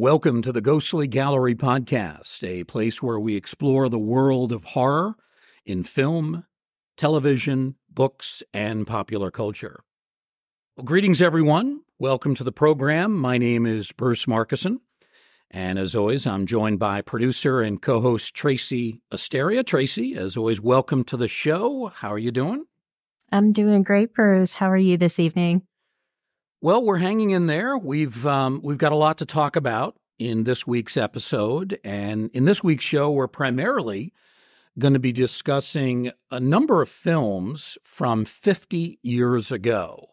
Welcome to the Ghostly Gallery podcast, a place where we explore the world of horror in film, television, books, and popular culture. Well, greetings, everyone. Welcome to the program. My name is Bruce Markusen. And as always, I'm joined by producer and co host Tracy Asteria. Tracy, as always, welcome to the show. How are you doing? I'm doing great, Bruce. How are you this evening? Well, we're hanging in there. We've um, we've got a lot to talk about in this week's episode, and in this week's show, we're primarily going to be discussing a number of films from 50 years ago.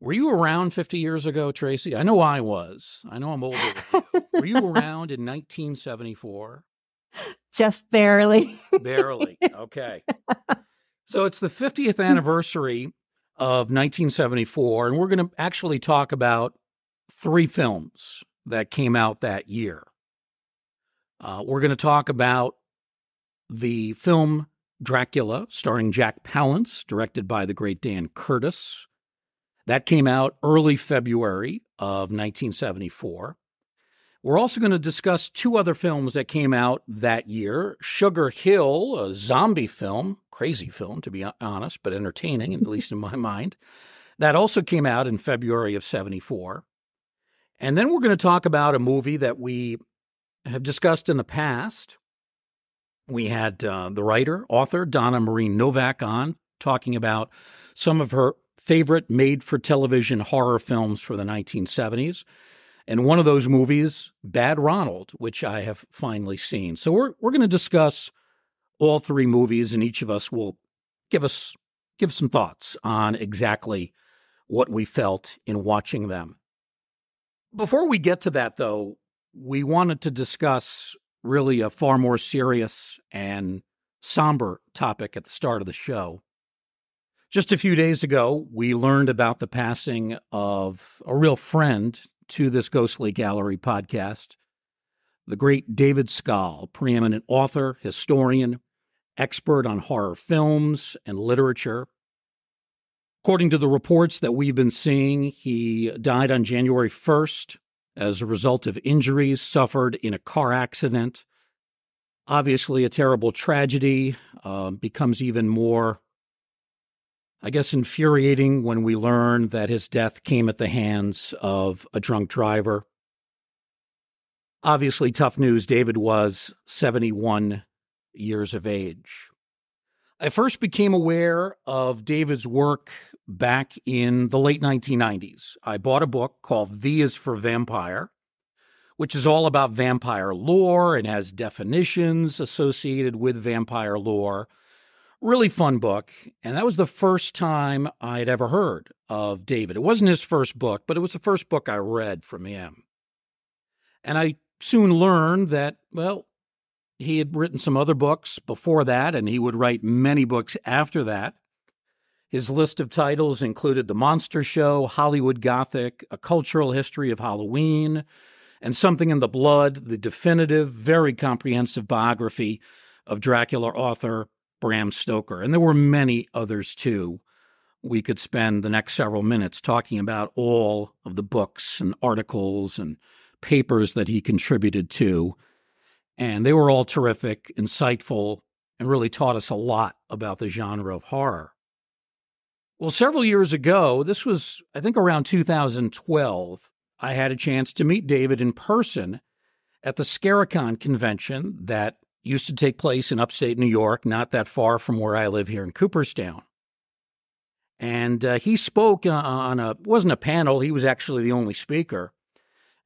Were you around 50 years ago, Tracy? I know I was. I know I'm older. Were you around in 1974? Just barely. barely. Okay. So it's the 50th anniversary of 1974, and we're going to actually talk about three films that came out that year. Uh, we're going to talk about the film Dracula, starring Jack Palance, directed by the great Dan Curtis. That came out early February of 1974. We're also going to discuss two other films that came out that year Sugar Hill, a zombie film, crazy film, to be honest, but entertaining, at least in my mind. That also came out in February of 74. And then we're going to talk about a movie that we have discussed in the past. We had uh, the writer, author Donna Marie Novak on talking about some of her favorite made for television horror films for the 1970s. And one of those movies, Bad Ronald, which I have finally seen. So we're we're going to discuss all three movies, and each of us will give us give some thoughts on exactly what we felt in watching them. Before we get to that, though, we wanted to discuss really a far more serious and somber topic at the start of the show. Just a few days ago, we learned about the passing of a real friend to this Ghostly Gallery podcast. The great David Skal, preeminent author, historian, expert on horror films and literature. According to the reports that we've been seeing, he died on January 1st as a result of injuries suffered in a car accident. Obviously, a terrible tragedy uh, becomes even more I guess, infuriating when we learn that his death came at the hands of a drunk driver. Obviously, tough news. David was 71 years of age. I first became aware of David's work back in the late 1990s. I bought a book called V is for Vampire, which is all about vampire lore and has definitions associated with vampire lore really fun book. And that was the first time I'd ever heard of David. It wasn't his first book, but it was the first book I read from him. And I soon learned that, well, he had written some other books before that, and he would write many books after that. His list of titles included The Monster Show, Hollywood Gothic, A Cultural History of Halloween, and Something in the Blood, the definitive, very comprehensive biography of Dracula author Bram Stoker. And there were many others too. We could spend the next several minutes talking about all of the books and articles and papers that he contributed to. And they were all terrific, insightful, and really taught us a lot about the genre of horror. Well, several years ago, this was, I think, around 2012, I had a chance to meet David in person at the Scare-A-Con convention that used to take place in upstate New York, not that far from where I live here in Cooperstown. And uh, he spoke uh, on a wasn't a panel. He was actually the only speaker,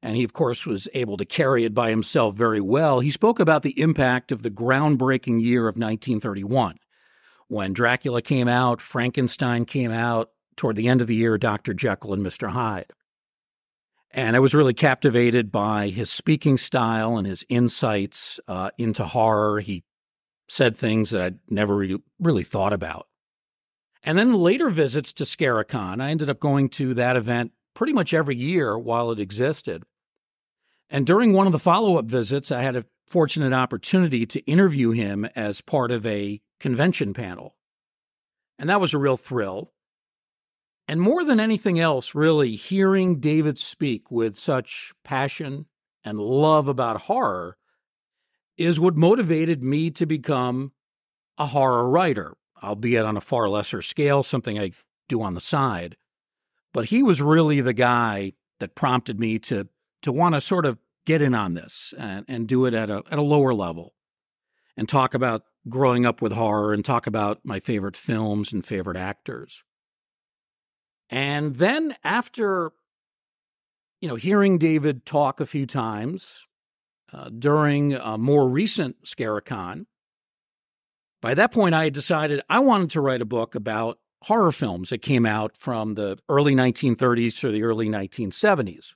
and he of course was able to carry it by himself very well. He spoke about the impact of the groundbreaking year of 1931, when Dracula came out, Frankenstein came out. Toward the end of the year, Dr. Jekyll and Mr. Hyde. And I was really captivated by his speaking style and his insights uh, into horror. He said things that I'd never really, really thought about. And then later visits to Scare-A-Con, I ended up going to that event pretty much every year while it existed. And during one of the follow up visits, I had a fortunate opportunity to interview him as part of a convention panel. And that was a real thrill. And more than anything else, really, hearing David speak with such passion and love about horror is what motivated me to become a horror writer, albeit on a far lesser scale, something I do on the side. But he was really the guy that prompted me to to want to sort of get in on this and, and do it at a at a lower level and talk about growing up with horror and talk about my favorite films and favorite actors. And then after you know hearing David talk a few times uh, during a more recent Scare-A-Con, by that point I had decided I wanted to write a book about horror films that came out from the early 1930s to the early 1970s.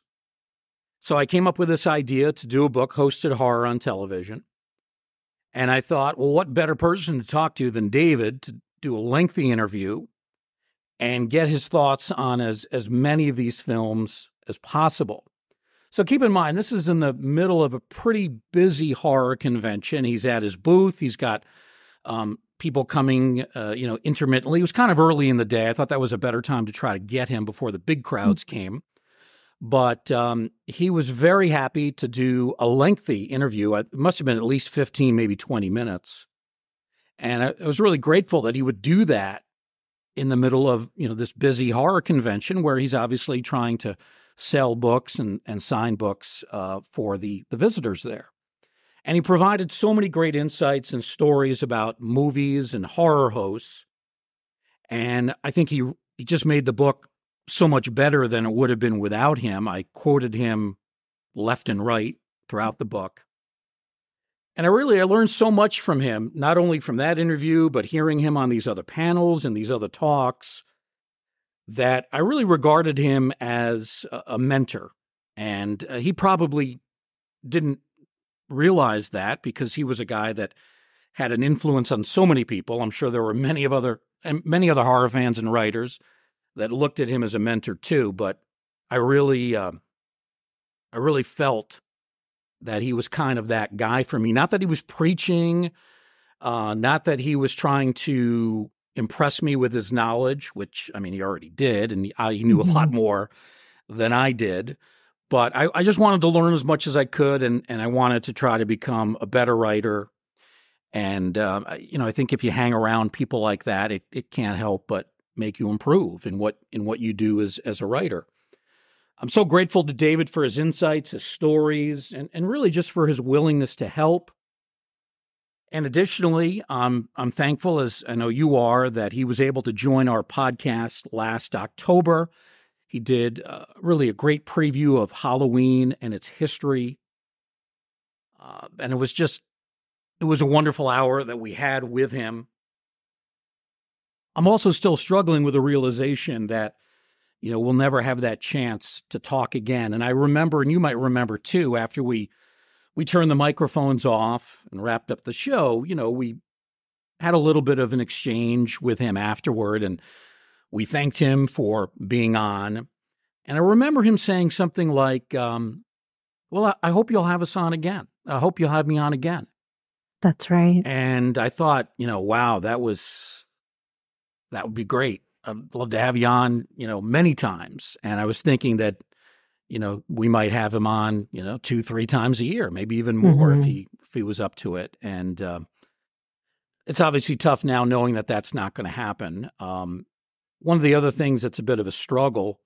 So I came up with this idea to do a book hosted horror on television. And I thought, well, what better person to talk to than David to do a lengthy interview and get his thoughts on as, as many of these films as possible. So keep in mind, this is in the middle of a pretty busy horror convention. He's at his booth. He's got um, people coming, uh, you know, intermittently. It was kind of early in the day. I thought that was a better time to try to get him before the big crowds mm-hmm. came. But um, he was very happy to do a lengthy interview. It must have been at least 15, maybe 20 minutes. And I, I was really grateful that he would do that in the middle of, you know, this busy horror convention where he's obviously trying to sell books and, and sign books uh, for the, the visitors there. And he provided so many great insights and stories about movies and horror hosts. And I think he, he just made the book so much better than it would have been without him. I quoted him left and right throughout the book. And I really I learned so much from him, not only from that interview, but hearing him on these other panels and these other talks, that I really regarded him as a mentor. And uh, he probably didn't realize that because he was a guy that had an influence on so many people. I'm sure there were many of other and many other horror fans and writers that looked at him as a mentor too. But I really, uh, I really felt that he was kind of that guy for me. Not that he was preaching, uh, not that he was trying to impress me with his knowledge, which I mean he already did, and he, I, he knew a lot mm-hmm. more than I did. But I, I just wanted to learn as much as I could, and and I wanted to try to become a better writer. And um, you know, I think if you hang around people like that, it it can't help but make you improve in what in what you do as as a writer. I'm so grateful to David for his insights, his stories, and, and really just for his willingness to help. And additionally, um, I'm thankful, as I know you are, that he was able to join our podcast last October he did uh, really a great preview of Halloween and its history. Uh, and it was just, it was a wonderful hour that we had with him. I'm also still struggling with the realization that, you know, we'll never have that chance to talk again. And I remember, and you might remember too, after we we turned the microphones off and wrapped up the show, you know, we had a little bit of an exchange with him afterward and we thanked him for being on. And I remember him saying something like, um, Well, I hope you'll have us on again. I hope you'll have me on again. That's right. And I thought, you know, wow, that was, that would be great. I'd love to have you on, you know, many times. And I was thinking that, you know, we might have him on, you know, two, three times a year, maybe even more mm-hmm. if he if he was up to it. And uh, it's obviously tough now knowing that that's not going to happen. Um, one of the other things that's a bit of a struggle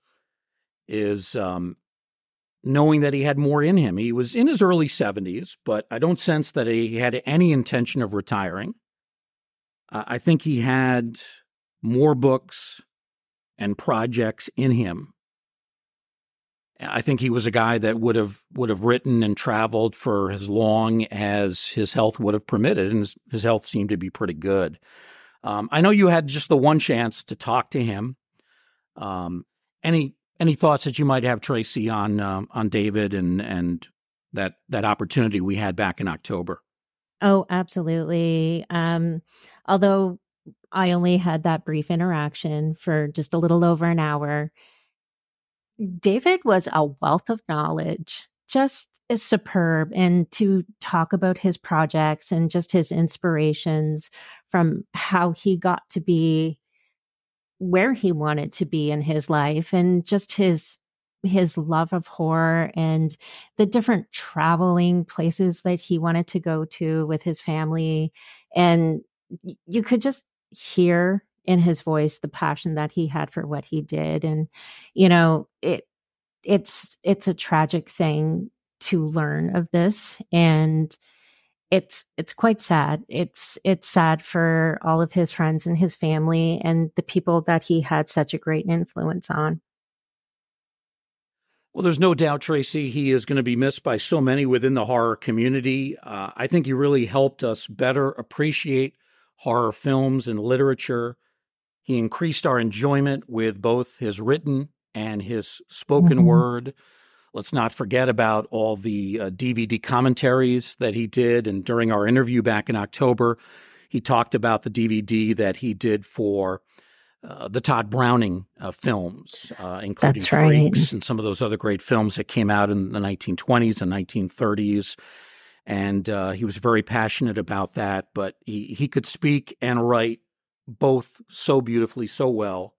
is um, knowing that he had more in him. He was in his early 70s, but I don't sense that he had any intention of retiring. Uh, I think he had more books and projects in him. I think he was a guy that would have would have written and traveled for as long as his health would have permitted, and his, his health seemed to be pretty good. Um, I know you had just the one chance to talk to him. Um, any any thoughts that you might have, Tracy, on um, on David and and that that opportunity we had back in October? Oh, absolutely. Um, although I only had that brief interaction for just a little over an hour, David was a wealth of knowledge just is superb and to talk about his projects and just his inspirations from how he got to be where he wanted to be in his life and just his his love of horror and the different traveling places that he wanted to go to with his family. And you could just hear in his voice the passion that he had for what he did. And, you know, it, it's, it's a tragic thing to learn of this. And, it's it's quite sad. It's it's sad for all of his friends and his family and the people that he had such a great influence on. Well, there's no doubt, Tracy, he is going to be missed by so many within the horror community. Uh, I think he really helped us better appreciate horror films and literature. He increased our enjoyment with both his written and his spoken mm-hmm. word. Let's not forget about all the uh, DVD commentaries that he did. And during our interview back in October, he talked about the DVD that he did for uh, the Tod Browning uh, films, uh, including. Freaks and some of those other great films that came out in the 1920s and 1930s. And uh, he was very passionate about that, but he, he could speak and write both so beautifully, so well.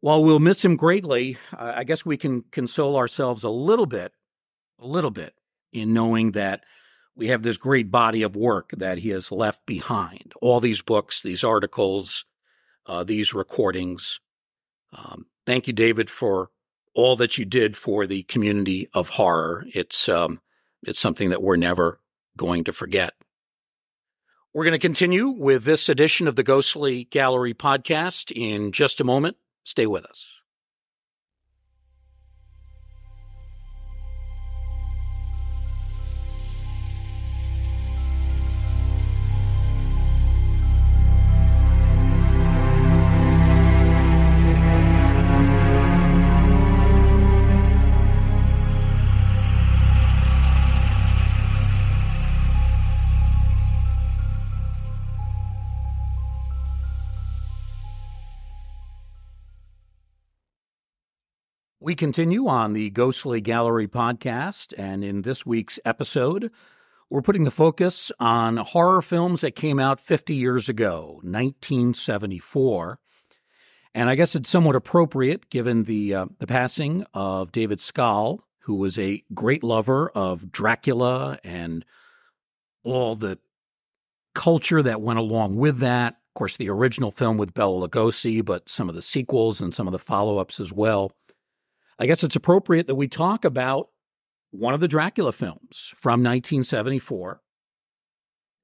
While we'll miss him greatly, I guess we can console ourselves a little bit, a little bit, in knowing that we have this great body of work that he has left behind. All these books, these articles, uh, these recordings. Um, thank you, David, for all that you did for the community of horror. It's um, it's something that we're never going to forget. We're going to continue with this edition of the Ghostly Gallery podcast in just a moment. Stay with us. We continue on the Ghostly Gallery podcast, and in this week's episode, we're putting the focus on horror films that came out 50 years ago, 1974. And I guess it's somewhat appropriate given the uh, the passing of David Skal, who was a great lover of Dracula and all the culture that went along with that. Of course, the original film with Bela Lugosi, but some of the sequels and some of the follow-ups as well. I guess it's appropriate that we talk about one of the Dracula films from 1974.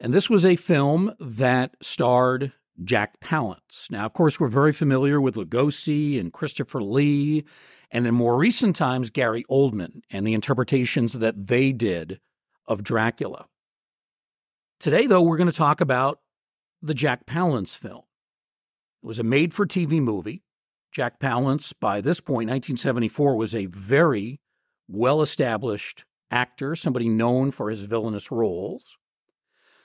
And this was a film that starred Jack Palance. Now, of course, we're very familiar with Lugosi and Christopher Lee, and in more recent times, Gary Oldman and the interpretations that they did of Dracula. Today, though, we're going to talk about the Jack Palance film. It was a made for TV movie Jack Palance, by this point, 1974, was a very well established actor, somebody known for his villainous roles.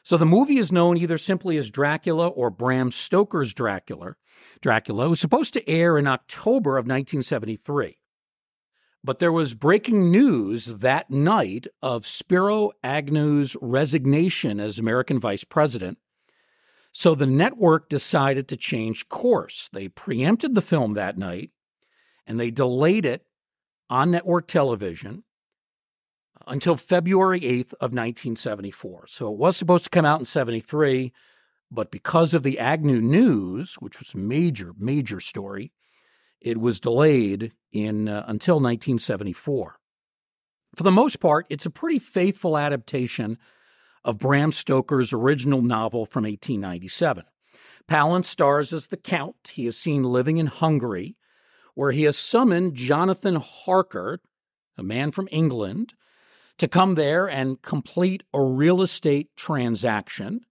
So the movie is known either simply as Dracula or Bram Stoker's Dracula. Dracula was supposed to air in October of 1973. But there was breaking news that night of Spiro Agnew's resignation as American vice president so the network decided to change course. They preempted the film that night and they delayed it on network television until February 8th of 1974. So it was supposed to come out in 73, but because of the Agnew news, which was a major, major story, it was delayed in uh, until 1974. For the most part, it's a pretty faithful adaptation of Bram Stoker's original novel from 1897. Palance stars as the Count. He is seen living in Hungary, where he has summoned Jonathan Harker, a man from England, to come there and complete a real estate transaction.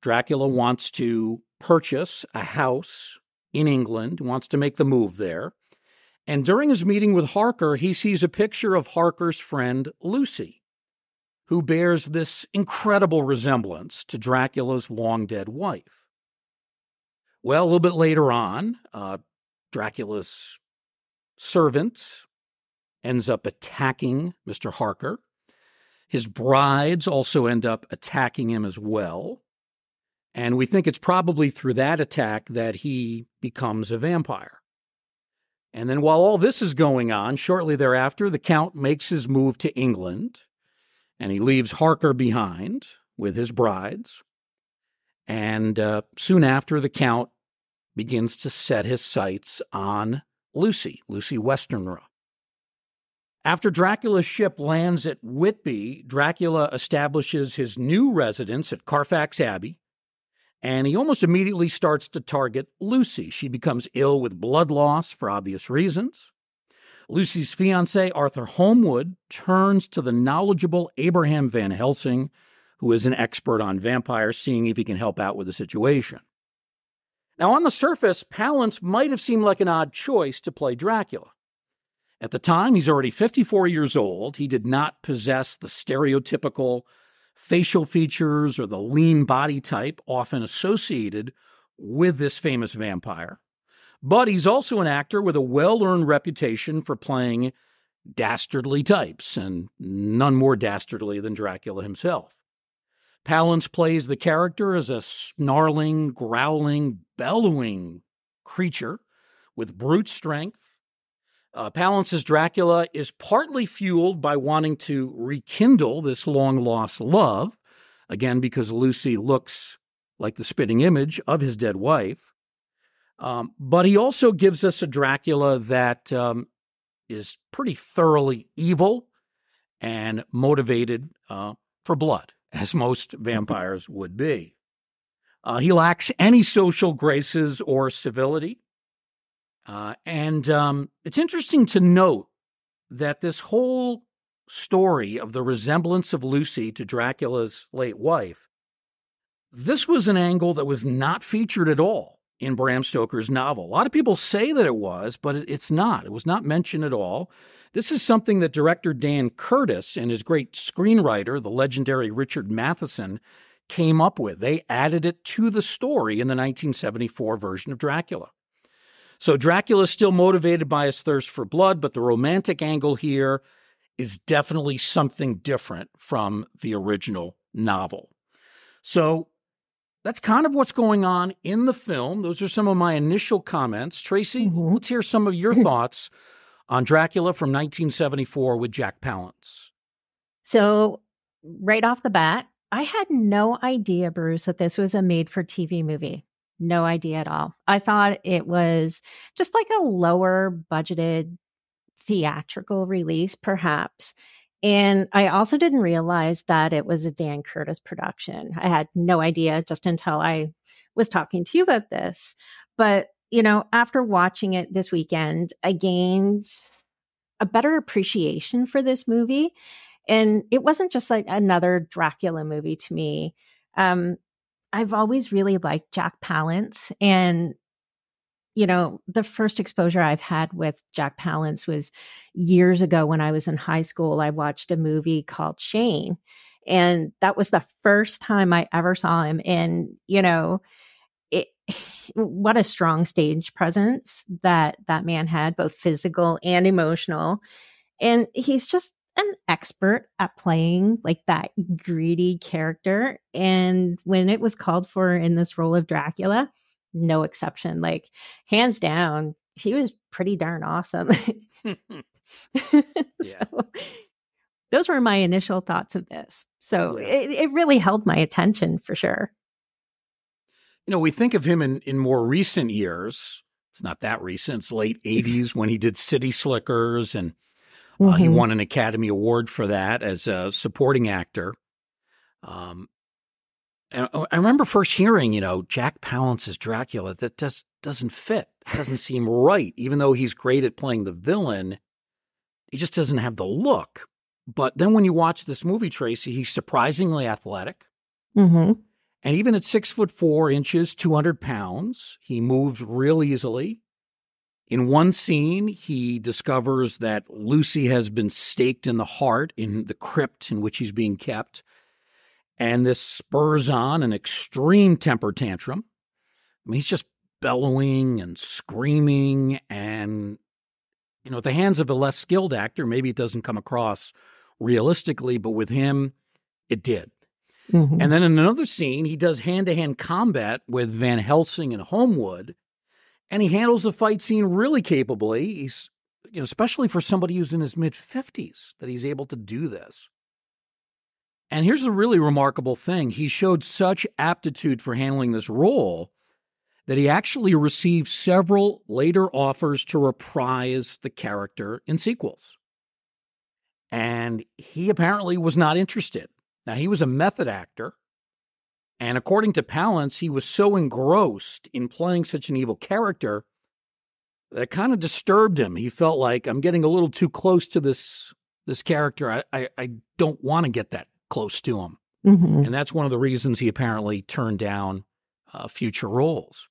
Dracula wants to purchase a house in England, wants to make the move there. And during his meeting with Harker, he sees a picture of Harker's friend Lucy who bears this incredible resemblance to Dracula's long dead wife. Well, a little bit later on, uh, Dracula's servant ends up attacking Mr. Harker. His brides also end up attacking him as well. And we think it's probably through that attack that he becomes a vampire. And then while all this is going on, shortly thereafter, the Count makes his move to England and he leaves Harker behind with his brides. And uh, soon after, the Count begins to set his sights on Lucy, Lucy Westenra. After Dracula's ship lands at Whitby, Dracula establishes his new residence at Carfax Abbey, and he almost immediately starts to target Lucy. She becomes ill with blood loss for obvious reasons. Lucy's fiance, Arthur Holmwood, turns to the knowledgeable Abraham Van Helsing, who is an expert on vampires, seeing if he can help out with the situation. Now, on the surface, Palance might have seemed like an odd choice to play Dracula. At the time, he's already 54 years old. He did not possess the stereotypical facial features or the lean body type often associated with this famous vampire. But he's also an actor with a well earned reputation for playing dastardly types, and none more dastardly than Dracula himself. Palance plays the character as a snarling, growling, bellowing creature with brute strength. Uh, Palance's Dracula is partly fueled by wanting to rekindle this long lost love, again, because Lucy looks like the spitting image of his dead wife. Um, but he also gives us a Dracula that um, is pretty thoroughly evil and motivated uh, for blood as most vampires would be. Uh, he lacks any social graces or civility. Uh, and um, it's interesting to note that this whole story of the resemblance of Lucy to Dracula's late wife, this was an angle that was not featured at all in Bram Stoker's novel. A lot of people say that it was, but it's not. It was not mentioned at all. This is something that director Dan Curtis and his great screenwriter, the legendary Richard Matheson, came up with. They added it to the story in the 1974 version of Dracula. So Dracula is still motivated by his thirst for blood, but the romantic angle here is definitely something different from the original novel. So that's kind of what's going on in the film. Those are some of my initial comments. Tracy, mm-hmm. let's hear some of your thoughts on Dracula from 1974 with Jack Palance. So, right off the bat, I had no idea, Bruce, that this was a made for TV movie. No idea at all. I thought it was just like a lower budgeted theatrical release, perhaps. And I also didn't realize that it was a Dan Curtis production. I had no idea just until I was talking to you about this. But you know, after watching it this weekend, I gained a better appreciation for this movie. And it wasn't just like another Dracula movie to me. Um, I've always really liked Jack Palance. And, you know, the first exposure I've had with Jack Palance was years ago when I was in high school. I watched a movie called Shane. And that was the first time I ever saw him. And, you know, it, what a strong stage presence that that man had, both physical and emotional. And he's just an expert at playing like that greedy character. And when it was called for in this role of Dracula, no exception. Like, hands down, he was pretty darn awesome. so, those were my initial thoughts of this. So yeah. it, it really held my attention for sure. You know, we think of him in, in more recent years. It's not that recent. It's late 80s when he did City Slickers and uh, mm-hmm. he won an Academy Award for that as a supporting actor. Um, I remember first hearing, you know, Jack Palance's Dracula. That just doesn't fit. doesn't seem right. Even though he's great at playing the villain, he just doesn't have the look. But then when you watch this movie, Tracy, he's surprisingly athletic. Mm-hmm. And even at six foot four inches, 200 pounds, he moves real easily. In one scene, he discovers that Lucy has been staked in the heart in the crypt in which he's being kept. And this spurs on an extreme temper tantrum. I mean, he's just bellowing and screaming. And, you know, at the hands of a less skilled actor, maybe it doesn't come across realistically, but with him, it did. Mm-hmm. And then in another scene, he does hand to hand combat with Van Helsing and Holmwood. And he handles the fight scene really capably. He's, you know, especially for somebody who's in his mid 50s, that he's able to do this. And here's the really remarkable thing he showed such aptitude for handling this role that he actually received several later offers to reprise the character in sequels. And he apparently was not interested. Now, he was a method actor. And according to Palance, he was so engrossed in playing such an evil character that kind of disturbed him. He felt like I'm getting a little too close to this this character. I I, I don't want to get that close to him. Mm-hmm. And that's one of the reasons he apparently turned down uh, future roles.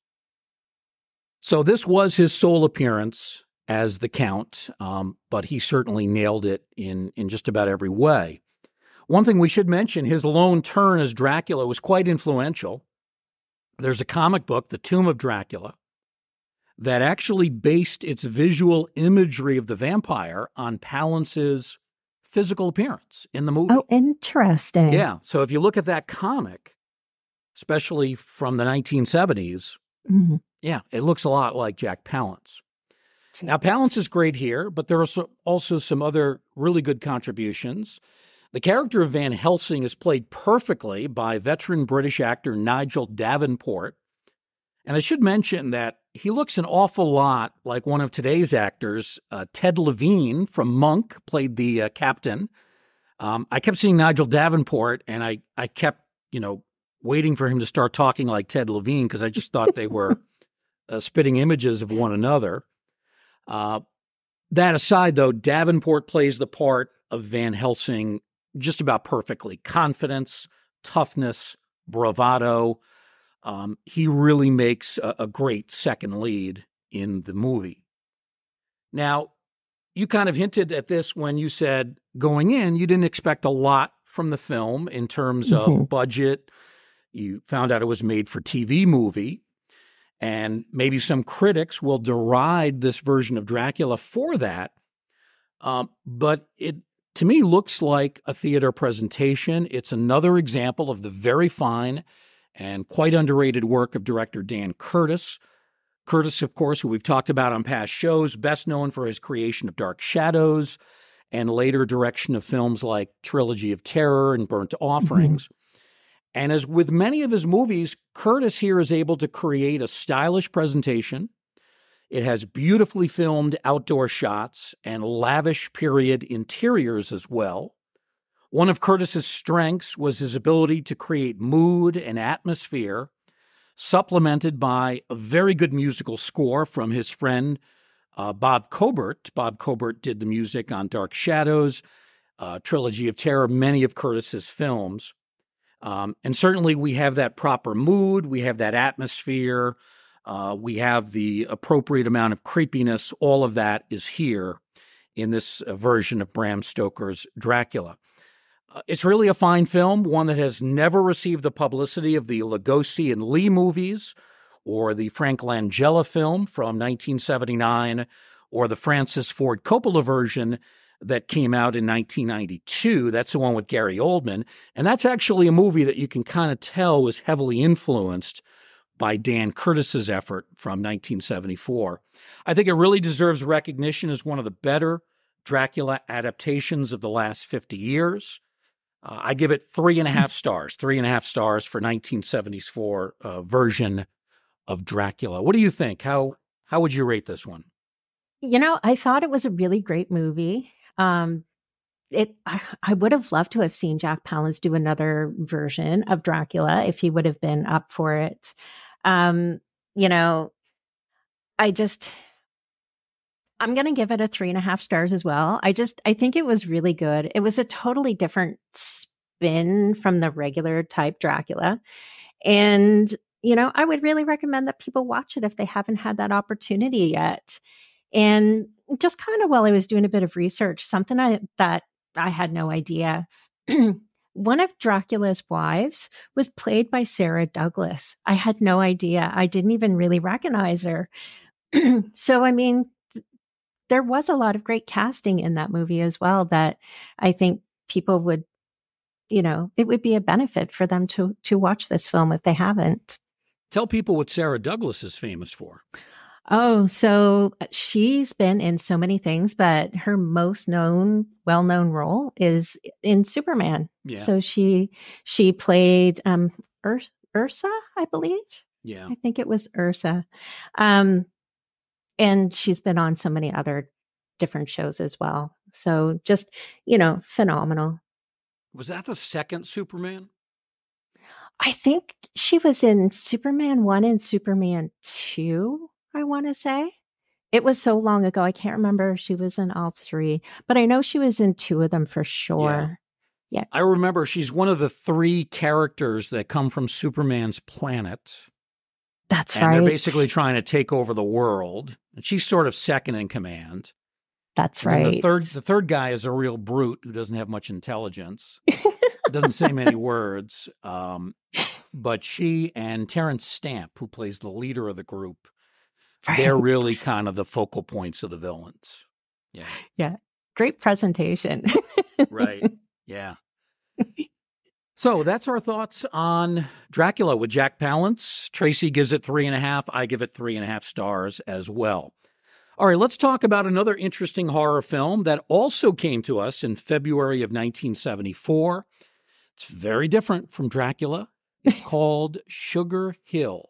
So this was his sole appearance as the Count, um, but he certainly nailed it in, in just about every way. One thing we should mention his lone turn as Dracula was quite influential. There's a comic book, The Tomb of Dracula, that actually based its visual imagery of the vampire on Palance's physical appearance in the movie. Oh, interesting. Yeah. So if you look at that comic, especially from the 1970s, mm-hmm. yeah, it looks a lot like Jack Palance. Jeez. Now, Palance is great here, but there are also some other really good contributions. The character of Van Helsing is played perfectly by veteran British actor Nigel Davenport. And I should mention that he looks an awful lot like one of today's actors. Uh, Ted Levine from Monk played the uh, captain. Um, I kept seeing Nigel Davenport, and I I kept you know waiting for him to start talking like Ted Levine because I just thought they were uh, spitting images of one another. Uh, that aside, though, Davenport plays the part of Van Helsing just about perfectly. Confidence, toughness, bravado. Um, he really makes a, a great second lead in the movie. Now, you kind of hinted at this when you said going in, you didn't expect a lot from the film in terms of mm-hmm. budget. You found out it was made for TV movie. And maybe some critics will deride this version of Dracula for that. Um, but it, to me, looks like a theater presentation. It's another example of the very fine and quite underrated work of director Dan Curtis. Curtis, of course, who we've talked about on past shows, best known for his creation of Dark Shadows and later direction of films like Trilogy of Terror and Burnt Offerings. Mm-hmm. And as with many of his movies, Curtis here is able to create a stylish presentation. It has beautifully filmed outdoor shots and lavish period interiors as well. One of Curtis's strengths was his ability to create mood and atmosphere, supplemented by a very good musical score from his friend uh, Bob Cobert. Bob Cobert did the music on Dark Shadows, uh, Trilogy of Terror, many of Curtis's films. Um, and certainly we have that proper mood, we have that atmosphere, uh, we have the appropriate amount of creepiness. All of that is here in this uh, version of Bram Stoker's Dracula. It's really a fine film, one that has never received the publicity of the Lugosi and Lee movies, or the Frank Langella film from 1979, or the Francis Ford Coppola version that came out in 1992. That's the one with Gary Oldman. And that's actually a movie that you can kind of tell was heavily influenced by Dan Curtis's effort from 1974. I think it really deserves recognition as one of the better Dracula adaptations of the last 50 years. Uh, I give it three and a half stars, three and a half stars for 1974 uh, version of Dracula. What do you think? How how would you rate this one? You know, I thought it was a really great movie. Um, it I, I would have loved to have seen Jack Palance do another version of Dracula if he would have been up for it. Um, you know, I just I'm going to give it a three and a half stars as well. I just, I think it was really good. It was a totally different spin from the regular type Dracula. And, you know, I would really recommend that people watch it if they haven't had that opportunity yet. And just kind of while I was doing a bit of research, something I, that I had no idea. One of Dracula's wives was played by Sarah Douglas. I had no idea. I didn't even really recognize her. so, I mean, there was a lot of great casting in that movie as well that I think people would, you know, it would be a benefit for them to to watch this film if they haven't. Tell people what Sarah Douglas is famous for. Oh, so she's been in so many things, but her most known, well-known role is in Superman. Yeah. So she she played um Ur- Ursa, I believe. Yeah. I think it was Ursa. Um and she's been on so many other different shows as well. So just, you know, phenomenal. Was that the second Superman? I think she was in Superman 1 and Superman 2, I want to say. It was so long ago. I can't remember if she was in all three, but I know she was in two of them for sure. Yeah. I remember she's one of the three characters that come from Superman's planet. That's right. and right. they're basically trying to take over the world. And she's sort of second in command. That's And right. The third the third guy is a real brute who doesn't have much intelligence. doesn't say many words. Um, but she and Terence Stamp, who plays the leader of the group, they're really kind of the focal points of the villains. Yeah. Yeah. Great presentation. Right. Yeah. So that's our thoughts on Dracula with Jack Palance. Tracy gives it three and a half. I give it three and a half stars as well. All right, let's talk about another interesting horror film that also came to us in February of 1974. It's very different from Dracula. It's called Sugar Hill.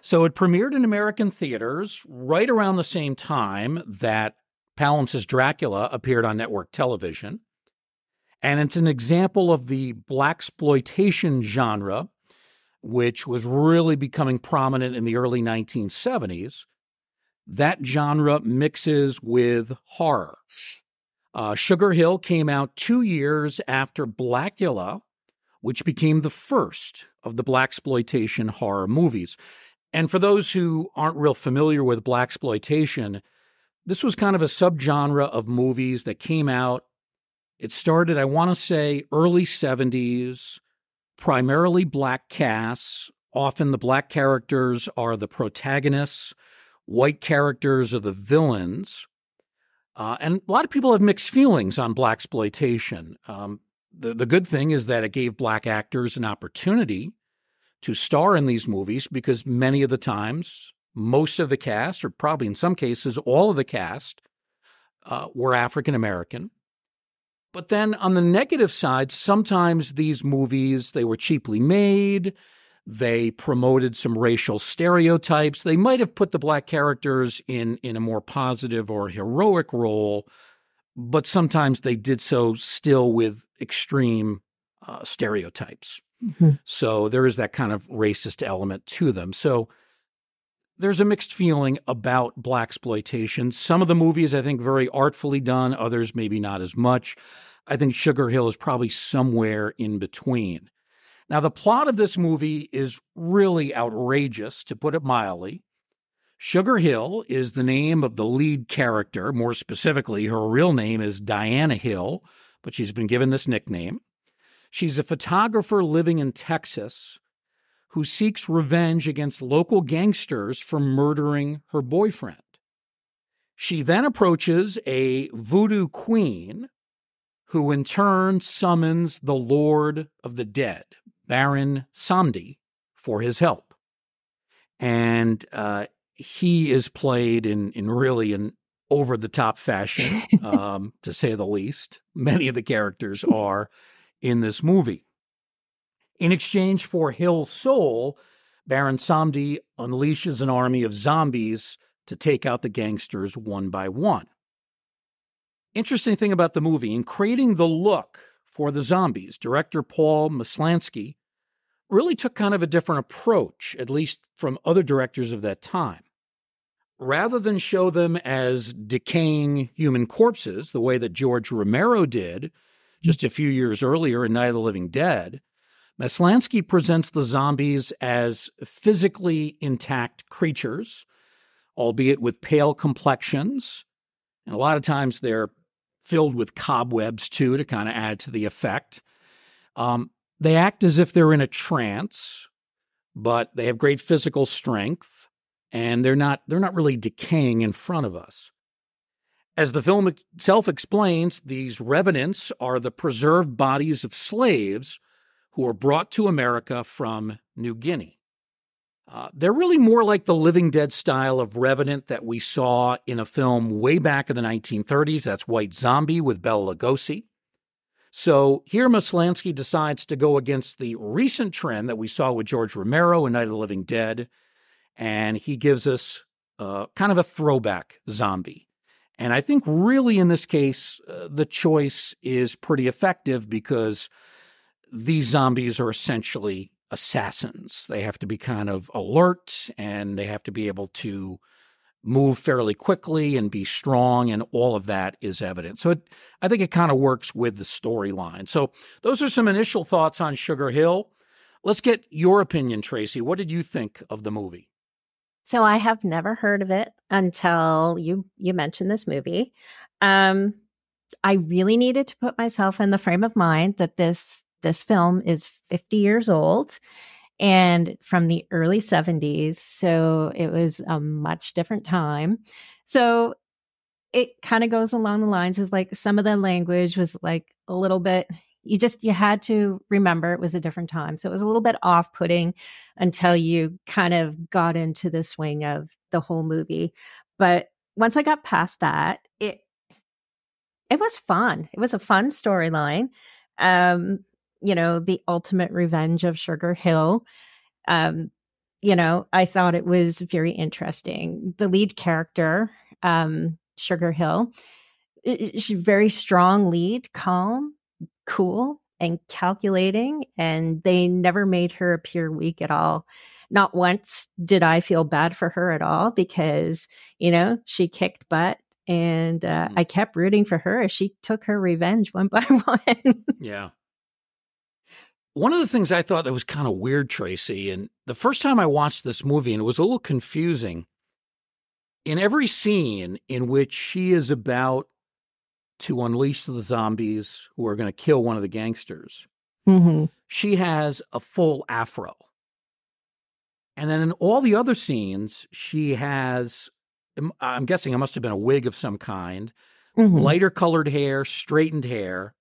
So it premiered in American theaters right around the same time that Palance's Dracula appeared on network television. And it's an example of the blaxploitation genre, which was really becoming prominent in the early 1970s. That genre mixes with horror. Uh, Sugar Hill came out two years after Blackula, which became the first of the blaxploitation horror movies. And for those who aren't real familiar with blaxploitation, this was kind of a subgenre of movies that came out. It started, I want to say, early 70s, primarily black casts. Often the black characters are the protagonists, white characters are the villains. Uh, and a lot of people have mixed feelings on black exploitation. Um, the the good thing is that it gave black actors an opportunity to star in these movies because many of the times, most of the cast, or probably in some cases, all of the cast, uh, were African American. But then on the negative side, sometimes these movies they were cheaply made. They promoted some racial stereotypes. They might have put the black characters in in a more positive or heroic role, but sometimes they did so still with extreme uh, stereotypes. Mhm. So there is that kind of racist element to them. So there's a mixed feeling about black exploitation. Some of the movies I think very artfully done, others maybe not as much. I think Sugar Hill is probably somewhere in between. Now the plot of this movie is really outrageous to put it mildly. Sugar Hill is the name of the lead character. More specifically, her real name is Diana Hill, but she's been given this nickname. She's a photographer living in Texas who seeks revenge against local gangsters for murdering her boyfriend. She then approaches a voodoo queen who in turn summons the Lord of the Dead, Baron Samedi, for his help. And uh, he is played in, in really an over the top fashion, um, to say the least. Many of the characters are in this movie. In exchange for Hill's soul, Baron Samedi unleashes an army of zombies to take out the gangsters one by one. Interesting thing about the movie, in creating the look for the zombies, director Paul Maslansky really took kind of a different approach, at least from other directors of that time. Rather than show them as decaying human corpses, the way that George Romero did just a few years earlier in Night of the Living Dead, Maslansky presents the zombies as physically intact creatures, albeit with pale complexions. And a lot of times they're filled with cobwebs too to kind of add to the effect. Um, they act as if they're in a trance, but they have great physical strength and they're not they're not really decaying in front of us. As the film itself explains, these revenants are the preserved bodies of slaves who were brought to America from New Guinea. Uh, they're really more like the Living Dead style of Revenant that we saw in a film way back in the 1930s. That's White Zombie with Bela Lugosi. So here Maslansky decides to go against the recent trend that we saw with George Romero in Night of the Living Dead, and he gives us uh, kind of a throwback zombie. And I think really in this case, uh, the choice is pretty effective because these zombies are essentially assassins. They have to be kind of alert and they have to be able to move fairly quickly and be strong, and all of that is evident. So it, I think it kind of works with the storyline. So those are some initial thoughts on Sugar Hill. Let's get your opinion, Tracy. What did you think of the movie? So I have never heard of it until you you mentioned this movie. Um, I really needed to put myself in the frame of mind that this this film is 50 years old and from the early 70s. So it was a much different time. So it kind of goes along the lines of like some of the language was like a little bit you just you had to remember it was a different time so it was a little bit off-putting until you kind of got into the swing of the whole movie but once i got past that it it was fun it was a fun storyline um you know, the ultimate revenge of Sugar Hill. Um, you know, I thought it was very interesting. The lead character, um, Sugar Hill, she's very strong lead, calm, cool, and calculating, and they never made her appear weak at all. Not once did I feel bad for her at all because, you know, she kicked butt and uh, mm. I kept rooting for her as she took her revenge one by one. yeah. One of the things I thought that was kind of weird, Tracy, and the first time I watched this movie, and it was a little confusing, in every scene in which she is about to unleash the zombies who are going to kill one of the gangsters, mm-hmm. she has a full afro. And then in all the other scenes, she has, I'm guessing it must have been a wig of some kind, mm-hmm. lighter colored hair, straightened hair,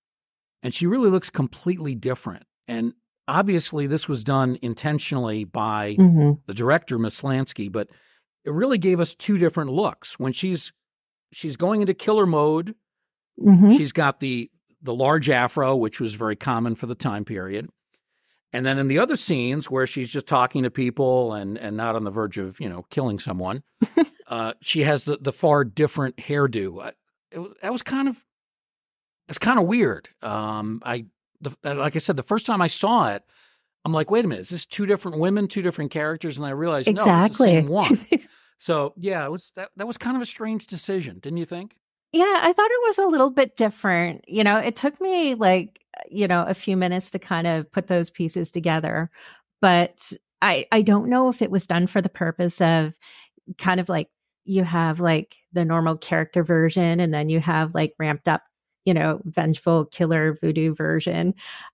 and she really looks completely different. And obviously, this was done intentionally by mm-hmm. the director, Maslansky, but it really gave us two different looks. When she's she's going into killer mode, mm-hmm. she's got the the large afro, which was very common for the time period. And then in the other scenes where she's just talking to people and and not on the verge of you know killing someone, uh, she has the the far different hairdo. It, that was kind of it's kind of weird. Um, I the, uh, like I said, the first time I saw it, I'm like, wait a minute, is this two different women, two different characters? And I realized exactly. no, it's the same one. so yeah, it was that that was kind of a strange decision, didn't you think? Yeah, I thought it was a little bit different. You know, it took me like, you know, a few minutes to kind of put those pieces together. But I I don't know if it was done for the purpose of kind of like you have like the normal character version and then you have like ramped up you know, vengeful killer voodoo version.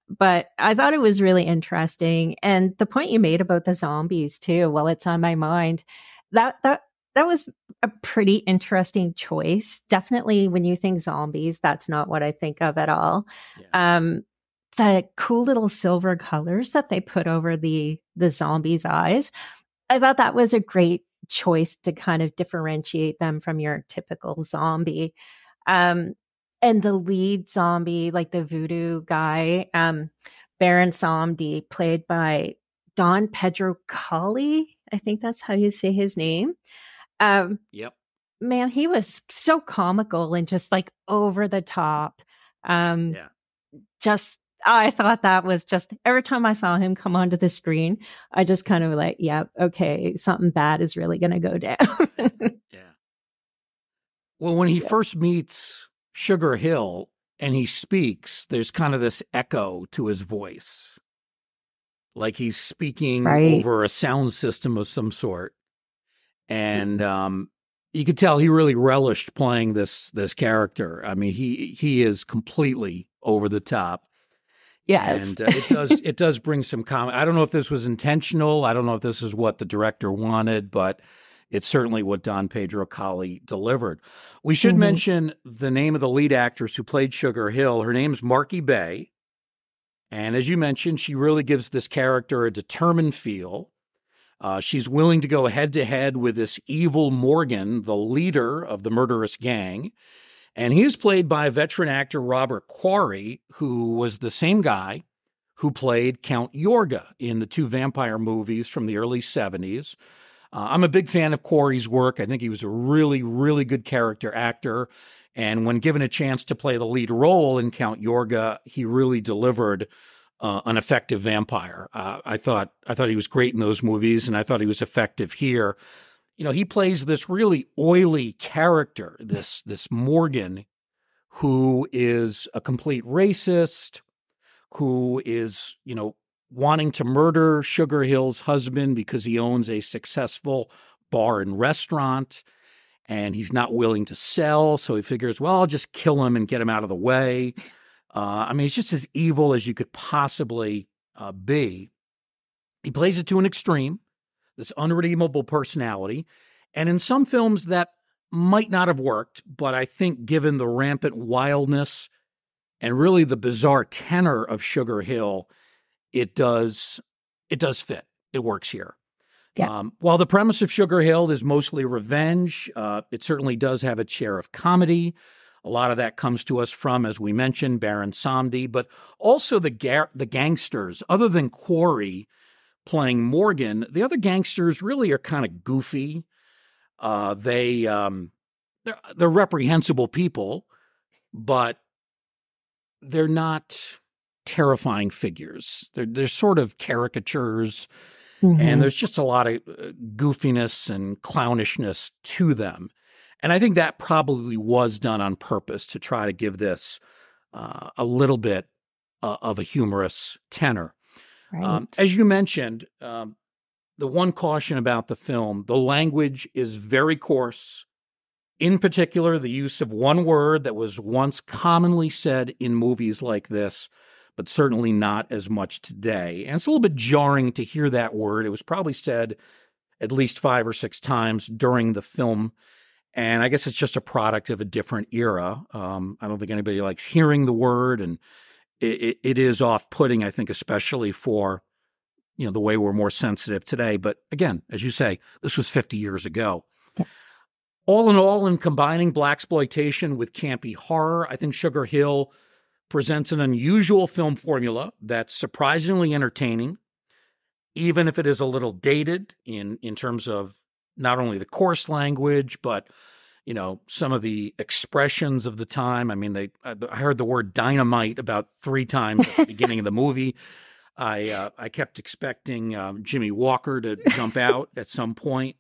But I thought it was really interesting. And the point you made about the zombies too, well, it's on my mind. That that that was a pretty interesting choice. Definitely when you think zombies, that's not what I think of at all. Yeah. Um the cool little silver colors that they put over the the zombies' eyes. I thought that was a great choice to kind of differentiate them from your typical zombie. Um, and the lead zombie, like the voodoo guy, um, Baron Samedi, played by Don Pedro Colley. I think that's how you say his name. Um, yep. Man, he was so comical and just like over the top. Um, yeah. Just, I thought that was just every time I saw him come onto the screen, I just kind of like, yeah, okay, something bad is really going to go down. yeah. Well, when he yeah. first meets Sugar Hill and he speaks, there's kind of this echo to his voice. Like he's speaking right. over a sound system of some sort. And um, you could tell he really relished playing this this character. I mean, he he is completely over the top. Yes, and uh, it does it does bring some comment. I don't know if this was intentional. I don't know if this is what the director wanted, but it's certainly what Don Pedro Colley delivered. We should mm-hmm. mention the name of the lead actress who played Sugar Hill. Her name's Marki Bey. And as you mentioned, she really gives this character a determined feel. Uh, she's willing to go head to head with this evil Morgan, the leader of the murderous gang. And he is played by veteran actor Robert Quarry, who was the same guy who played Count Yorga in the two vampire movies from the early 70s. Uh, I'm a big fan of Quarry's work. I think he was a really, really good character actor. And when given a chance to play the lead role in Count Yorga, he really delivered uh, an effective vampire. Uh, I thought I thought he was great in those movies, and I thought he was effective here. You know, he plays this really oily character, this this Morgan, who is a complete racist, who is you know wanting to murder Sugar Hill's husband because he owns a successful bar and restaurant and he's not willing to sell. So he figures, well, I'll just kill him and get him out of the way. Uh, I mean, he's just as evil as you could possibly uh, be. He plays it to an extreme, this unredeemable personality. And in some films, that might not have worked, but I think given the rampant wildness and really the bizarre tenor of Sugar Hill, it does it does fit. It works here. Yeah. Um, while the premise of Sugar Hill is mostly revenge, uh, it certainly does have a share of comedy. A lot of that comes to us from, as we mentioned, Baron Samedi, but also the ga- the gangsters. Other than Quarry playing Morgan, the other gangsters really are kind of goofy. Uh, they um, they're, they're reprehensible people, but they're not terrifying figures. They're they're sort of caricatures Mm-hmm. And there's just a lot of uh, goofiness and clownishness to them. And I think that probably was done on purpose to try to give this uh, a little bit uh, of a humorous tenor. Um, right. Um, as you mentioned, um, the one caution about the film the language is very coarse. In particular, the use of one word that was once commonly said in movies like this but certainly not as much today. And it's a little bit jarring to hear that word. It was probably said at least five or six times during the film. And I guess it's just a product of a different era. Um, I don't think anybody likes hearing the word, and it, it is off putting, I think, especially for you know the way we're more sensitive today. But again, as you say, this was 50 years ago. All in all, in combining black exploitation with campy horror, I think Sugar Hill presents an unusual film formula that's surprisingly entertaining, even if it is a little dated in, in terms of not only the coarse language, but you know some of the expressions of the time. I mean, they I heard the word dynamite about three times at the beginning of the movie. I uh, I kept expecting um, Jimmie Walker to jump out at some point.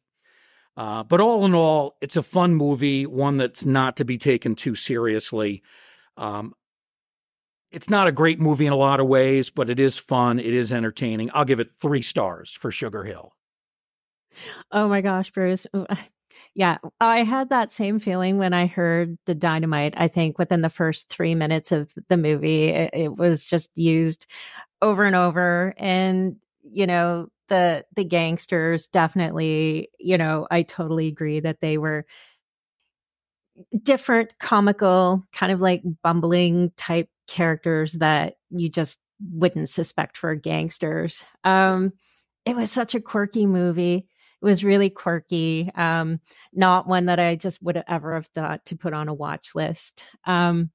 Uh, but all in all, it's a fun movie, one that's not to be taken too seriously. Um, it's not a great movie in a lot of ways, but it is fun. It is entertaining. I'll give it three stars for Sugar Hill. Oh my gosh, Bruce. Yeah, I had that same feeling when I heard the dynamite. I think within the first three minutes of the movie, it, it was just used over and over. And, you know, the the gangsters definitely, you know, I totally agree that they were different comical kind of like bumbling type characters that you just wouldn't suspect for gangsters. Um, it was such a quirky movie. It was really quirky. Um, not one that I just would have ever have thought to put on a watch list. Um,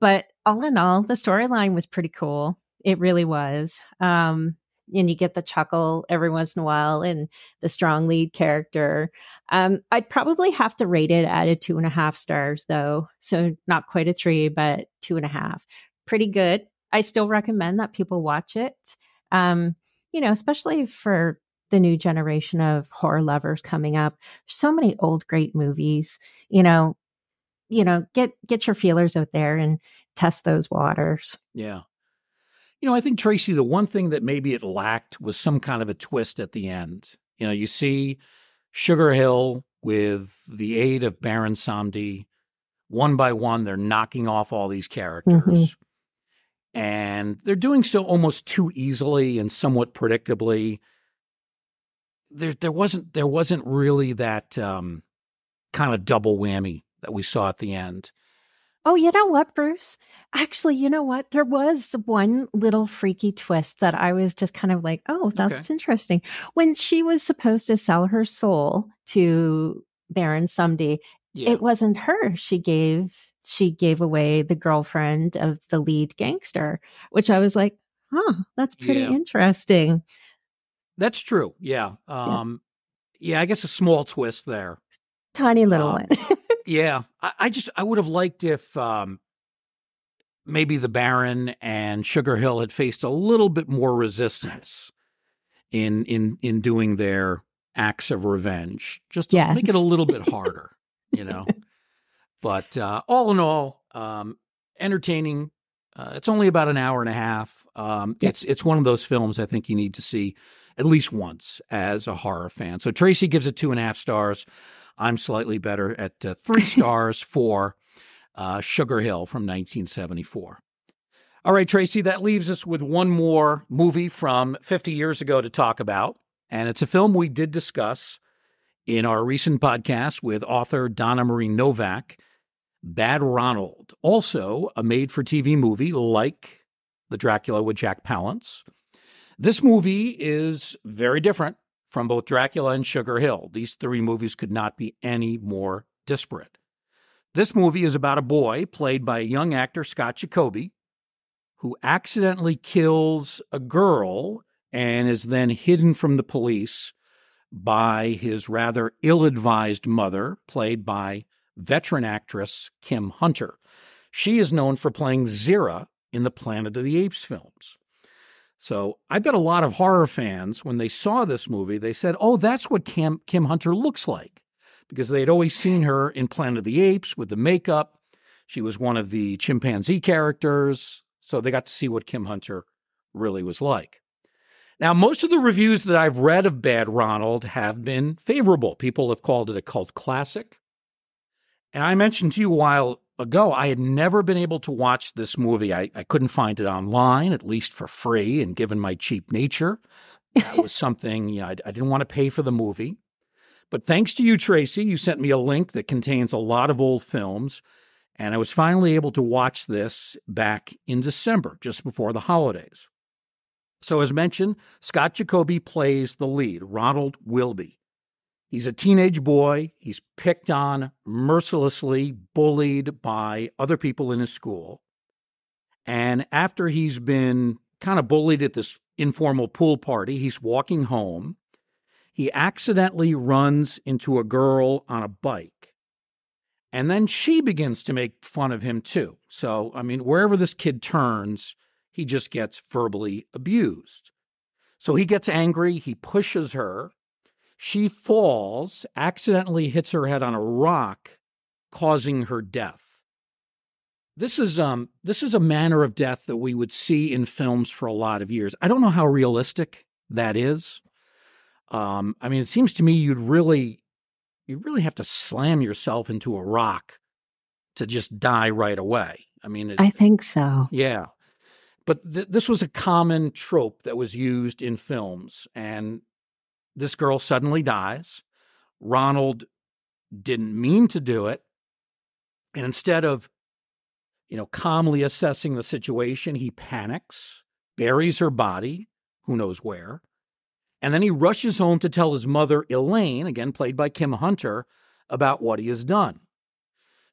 but all in all, the storyline was pretty cool. It really was. Um, and you get the chuckle every once in a while and the strong lead character. Um, I'd probably have to rate it at a two and a half stars though. So not quite a three, but two and a half. Pretty good. I still recommend that people watch it. Um, you know, especially for the new generation of horror lovers coming up. so many old great movies, you know, you know, get get your feelers out there and test those waters. Yeah. You know, I think Tracy, the one thing that maybe it lacked was some kind of a twist at the end. You know, you see Sugar Hill with the aid of Baron Samedi, one by one, they're knocking off all these characters. Mm-hmm. And they're doing so almost too easily and somewhat predictably. There, there wasn't there wasn't really that um, kind of double whammy that we saw at the end. Oh, you know what, Bruce? Actually, you know what? There was one little freaky twist that I was just kind of like, oh, that's okay. interesting. When she was supposed to sell her soul to Baron Samedi, yeah. it wasn't her. She gave she gave away the girlfriend of the lead gangster, which I was like, huh, that's pretty yeah. interesting. That's true. Yeah. Um, yeah. yeah. I guess a small twist there. Tiny little um, one. yeah. I, I, just, I would have liked if um, maybe the Baron and Sugar Hill had faced a little bit more resistance in in in doing their acts of revenge. Just to yes. make it a little bit harder, you know. But uh, all in all, um, entertaining. Uh, it's only about an hour and a half. Um. It's it's one of those films I think you need to see at least once as a horror fan. So Tracy gives it two and a half stars. I'm slightly better at uh, three stars for uh, Sugar Hill from 1974. All right, Tracy, that leaves us with one more movie from 50 years ago to talk about. And it's a film we did discuss in our recent podcast with author Donna Marie Novak. Bad Ronald, also a made for TV movie like The Dracula with Jack Palance. This movie is very different from both Dracula and Sugar Hill. These three movies could not be any more disparate. This movie is about a boy played by a young actor, Scott Jacoby, who accidentally kills a girl and is then hidden from the police by his rather ill advised mother, played by veteran actress Kim Hunter. She is known for playing Zira in the Planet of the Apes films. So I bet a lot of horror fans, when they saw this movie, they said, oh, that's what Kim, Kim Hunter looks like. Because they'd always seen her in Planet of the Apes with the makeup. She was one of the chimpanzee characters. So they got to see what Kim Hunter really was like. Now, most of the reviews that I've read of Bad Ronald have been favorable. People have called it a cult classic. And I mentioned to you while ago, I had never been able to watch this movie. I, I couldn't find it online, at least for free. And given my cheap nature, that was something, you know, I, I didn't want to pay for the movie. But thanks to you, Tracy, you sent me a link that contains a lot of old films. And I was finally able to watch this back in December, just before the holidays. So, as mentioned, Scott Jacoby plays the lead, Ronald Wilby. He's a teenage boy. He's picked on mercilessly, bullied by other people in his school. And after he's been kind of bullied at this informal pool party, he's walking home. He accidentally runs into a girl on a bike. And then she begins to make fun of him too. So, I mean, wherever this kid turns, he just gets verbally abused. So he gets angry. He pushes her. She falls, accidentally hits her head on a rock, causing her death. This is um this is a manner of death that we would see in films for a lot of years. I don't know how realistic that is. Um, I mean, it seems to me you'd really you really have to slam yourself into a rock to just die right away. I mean, it, I think so. Yeah, but th- this was a common trope that was used in films, and this girl suddenly dies. Ronald didn't mean to do it. And instead of, you know, calmly assessing the situation, he panics, buries her body, who knows where. And then he rushes home to tell his mother, Elaine, again played by Kim Hunter, about what he has done.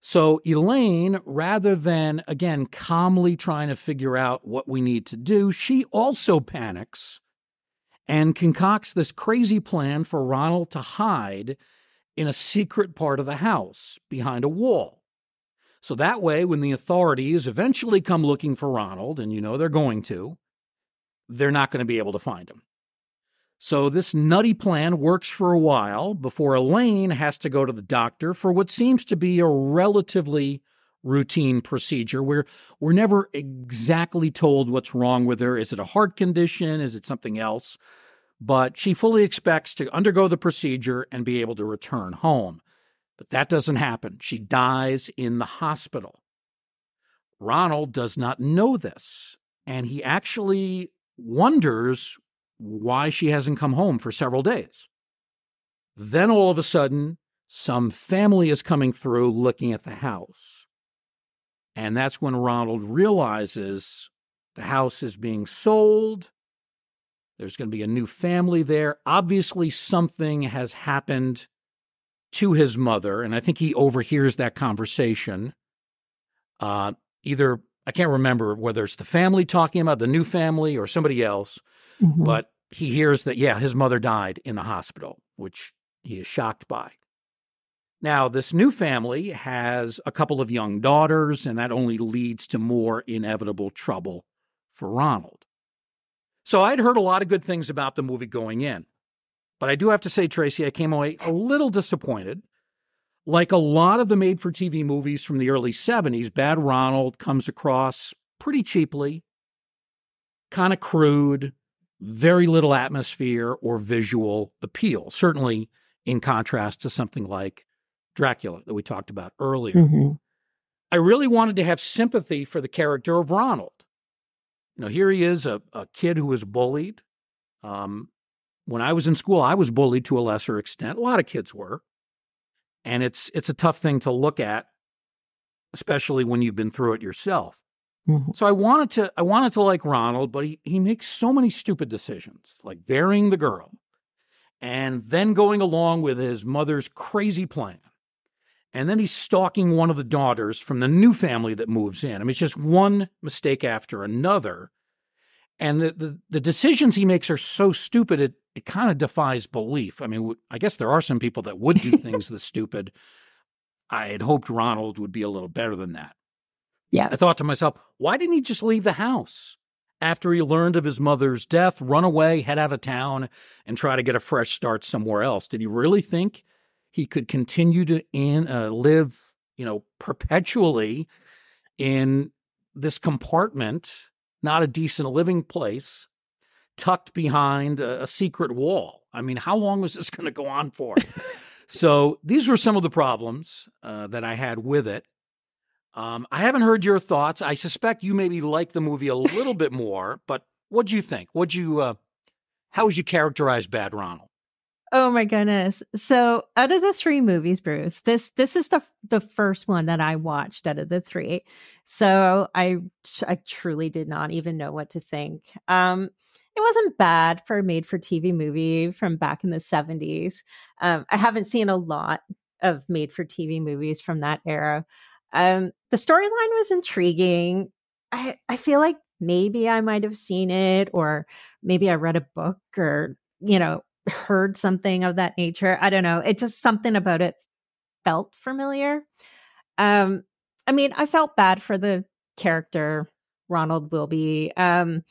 So Elaine, rather than, again, calmly trying to figure out what we need to do, she also panics and concocts this crazy plan for Ronald to hide in a secret part of the house behind a wall. So that way, when the authorities eventually come looking for Ronald, and you know they're going to, they're not going to be able to find him. So this nutty plan works for a while before Elaine has to go to the doctor for what seems to be a relatively routine procedure where we're never exactly told what's wrong with her. Is it a heart condition? Is it something else? But she fully expects to undergo the procedure and be able to return home. But that doesn't happen. She dies in the hospital. Ronald does not know this, and he actually wonders why she hasn't come home for several days. Then all of a sudden, some family is coming through looking at the house. And that's when Ronald realizes the house is being sold. There's going to be a new family there. Obviously, something has happened to his mother, and I think he overhears that conversation. Uh, either I can't remember whether it's the family talking about the new family or somebody else, mm-hmm. but he hears that yeah, his mother died in the hospital, which he is shocked by. Now, this new family has a couple of young daughters, and that only leads to more inevitable trouble for Ronald. So I'd heard a lot of good things about the movie going in. But I do have to say, Tracy, I came away a little disappointed. Like a lot of the made for TV movies from the early 70s, Bad Ronald comes across pretty cheaply, kind of crude, very little atmosphere or visual appeal, certainly in contrast to something like Dracula that we talked about earlier. Mm-hmm. I really wanted to have sympathy for the character of Ronald. You know, here he is, a, a kid who was bullied. Um, when I was in school, I was bullied to a lesser extent. A lot of kids were, and it's it's a tough thing to look at, especially when you've been through it yourself. Mm-hmm. So I wanted to I wanted to like Ronald, but he he makes so many stupid decisions, like burying the girl, and then going along with his mother's crazy plan and then he's stalking one of the daughters from the new family that moves in. I mean, it's just one mistake after another. And the, the, the decisions he makes are so stupid, it, it kind of defies belief. I mean, I guess there are some people that would do things the stupid. I had hoped Ronald would be a little better than that. Yeah. I thought to myself, why didn't he just leave the house? After he learned of his mother's death, run away, head out of town, and try to get a fresh start somewhere else. Did he really think he could continue to in, uh, live, you know, perpetually in this compartment, not a decent living place, tucked behind a, a secret wall. I mean, how long was this going to go on for? so these were some of the problems uh, that I had with it. Um, I haven't heard your thoughts. I suspect you maybe like the movie a little bit more, but what'd you think? What'd you, uh, how would you characterize Bad Ronald? Oh my goodness. So out of the three movies, Bruce, this this is the the first one that I watched out of the three. So I I truly did not even know what to think. Um it wasn't bad for a made for TV movie from back in the 70s. Um, I haven't seen a lot of made for TV movies from that era. Um, the storyline was intriguing. I, I feel like maybe I might have seen it, or maybe I read a book, or, you know, heard something of that nature. I don't know. It just something about it felt familiar. Um, I mean, I felt bad for the character Ronald Wilby. Um,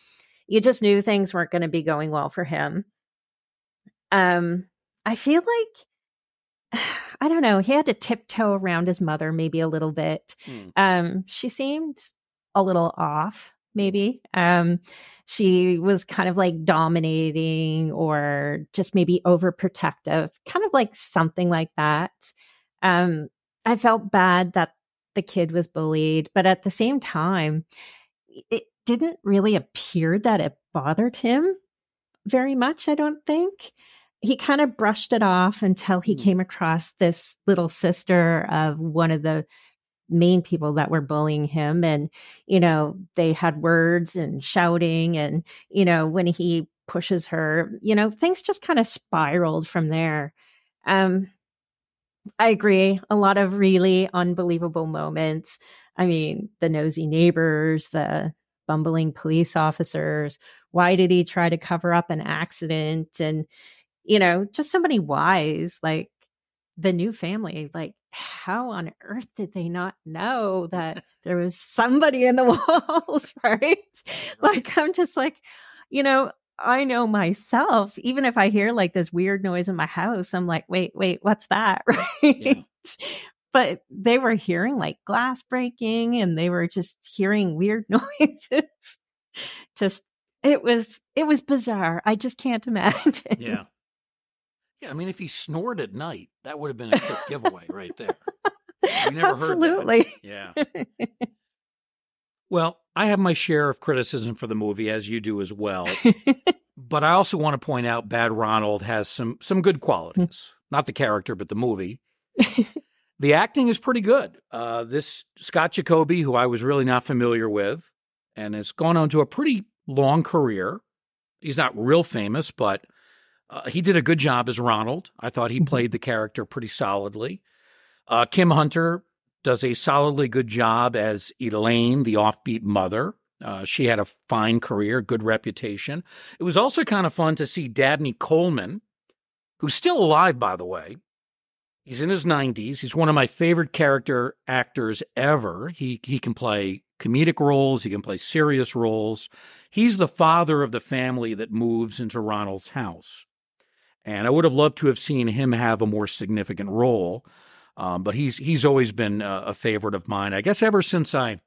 you just knew things weren't going to be going well for him. Um, I feel like I don't know. He had to tiptoe around his mother maybe a little bit. Mm. Um, she seemed a little off maybe. Um, she was kind of like dominating or just maybe overprotective, kind of like something like that. Um, I felt bad that the kid was bullied, but at the same time, it didn't really appear that it bothered him very much, I don't think. He kind of brushed it off until he mm. came across this little sister of one of the main people that were bullying him and you know they had words and shouting and you know when he pushes her you know things just kind of spiraled from there. Um i agree a lot of really unbelievable moments. I mean the nosy neighbors the bumbling police officers why did he try to cover up an accident? And you know just so many whys like the new family like how on earth did they not know that there was somebody in the walls, right? Like, I'm just like, you know, I know myself, even if I hear like this weird noise in my house, I'm like, wait, wait, what's that? Right. Yeah. But they were hearing like glass breaking and they were just hearing weird noises. just, it was, it was bizarre. I just can't imagine. Yeah. Yeah, I mean, if he snored at night, that would have been a quick giveaway right there. Absolutely. Yeah. well, I have my share of criticism for the movie, as you do as well. but I also want to point out Bad Ronald has some some good qualities. Not the character, but the movie. The acting is pretty good. Uh, this Scott Jacoby, who I was really not familiar with, and has gone on to a pretty long career. He's not real famous, but uh, he did a good job as Ronald. I thought he mm-hmm. played the character pretty solidly. Uh, Kim Hunter does a solidly good job as Elaine, the offbeat mother. Uh, she had a fine career, good reputation. It was also kind of fun to see Dabney Coleman, who's still alive, by the way. He's in his 90s. He's one of my favorite character actors ever. He he can play comedic roles, he can play serious roles. He's the father of the family that moves into Ronald's house. And I would have loved to have seen him have a more significant role. Um, but he's he's always been a, a favorite of mine. I guess ever since I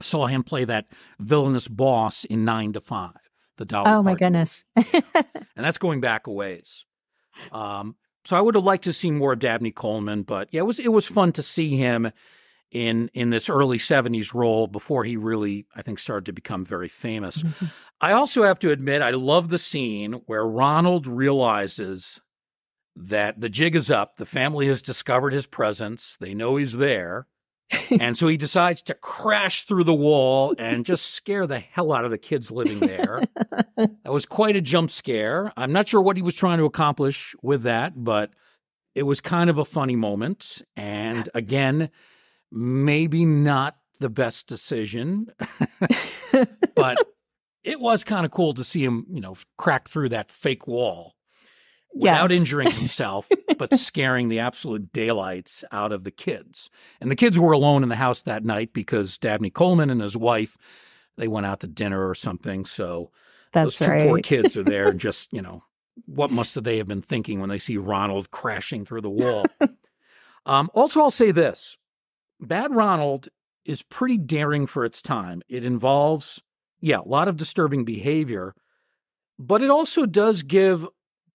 saw him play that villainous boss in Nine to Five, the Dolly. Oh my goodness! and that's going back a ways. Um, so I would have liked to see more of Dabney Coleman, but yeah, it was it was fun to see him in in this early 70s role before he really I think started to become very famous. Mm-hmm. I also have to admit I love the scene where Ronald realizes that the jig is up, the family has discovered his presence, they know he's there. and so he decides to crash through the wall and just scare the hell out of the kids living there. that was quite a jump scare. I'm not sure what he was trying to accomplish with that, but it was kind of a funny moment. And again, maybe not the best decision, but it was kind of cool to see him, you know, crack through that fake wall without yes. injuring himself, but scaring the absolute daylights out of the kids. And the kids were alone in the house that night because Dabney Coleman and his wife, they went out to dinner or something. So That's those two right. poor kids are there just, you know, what must have they have been thinking when they see Ronald crashing through the wall? um, also, I'll say this Bad Ronald is pretty daring for its time. It involves, yeah, a lot of disturbing behavior, but it also does give,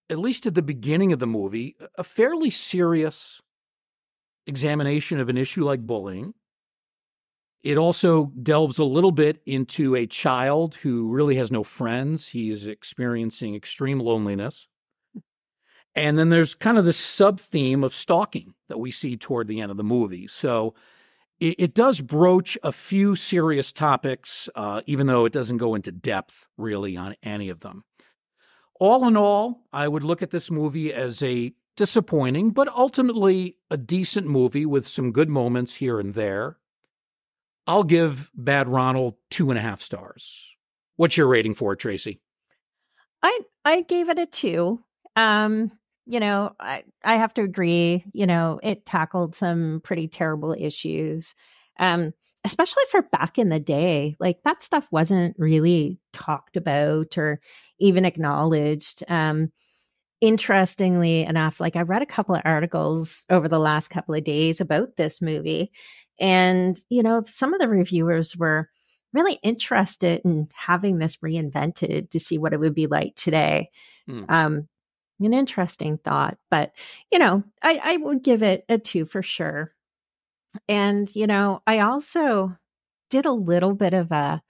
at least at the beginning of the movie, a fairly serious examination of an issue like bullying. It also delves a little bit into a child who really has no friends. He is experiencing extreme loneliness. And then there's kind of this sub theme of stalking that we see toward the end of the movie. So it, it does broach a few serious topics, uh, even though it doesn't go into depth really on any of them. All in all, I would look at this movie as a disappointing, but ultimately a decent movie with some good moments here and there. I'll give Bad Ronald two and a half stars. What's your rating for it, Tracy? I I gave it a two. Um, you know, I, I have to agree, you know, it tackled some pretty terrible issues. Um, especially for back in the day, like that stuff wasn't really talked about or even acknowledged. Um, interestingly enough, like I read a couple of articles over the last couple of days about this movie. And, you know, some of the reviewers were really interested in having this reinvented to see what it would be like today. Hmm. Um, an interesting thought, but you know, I, I would give it a two for sure. And you know, I also did a little bit of a